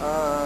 Uh,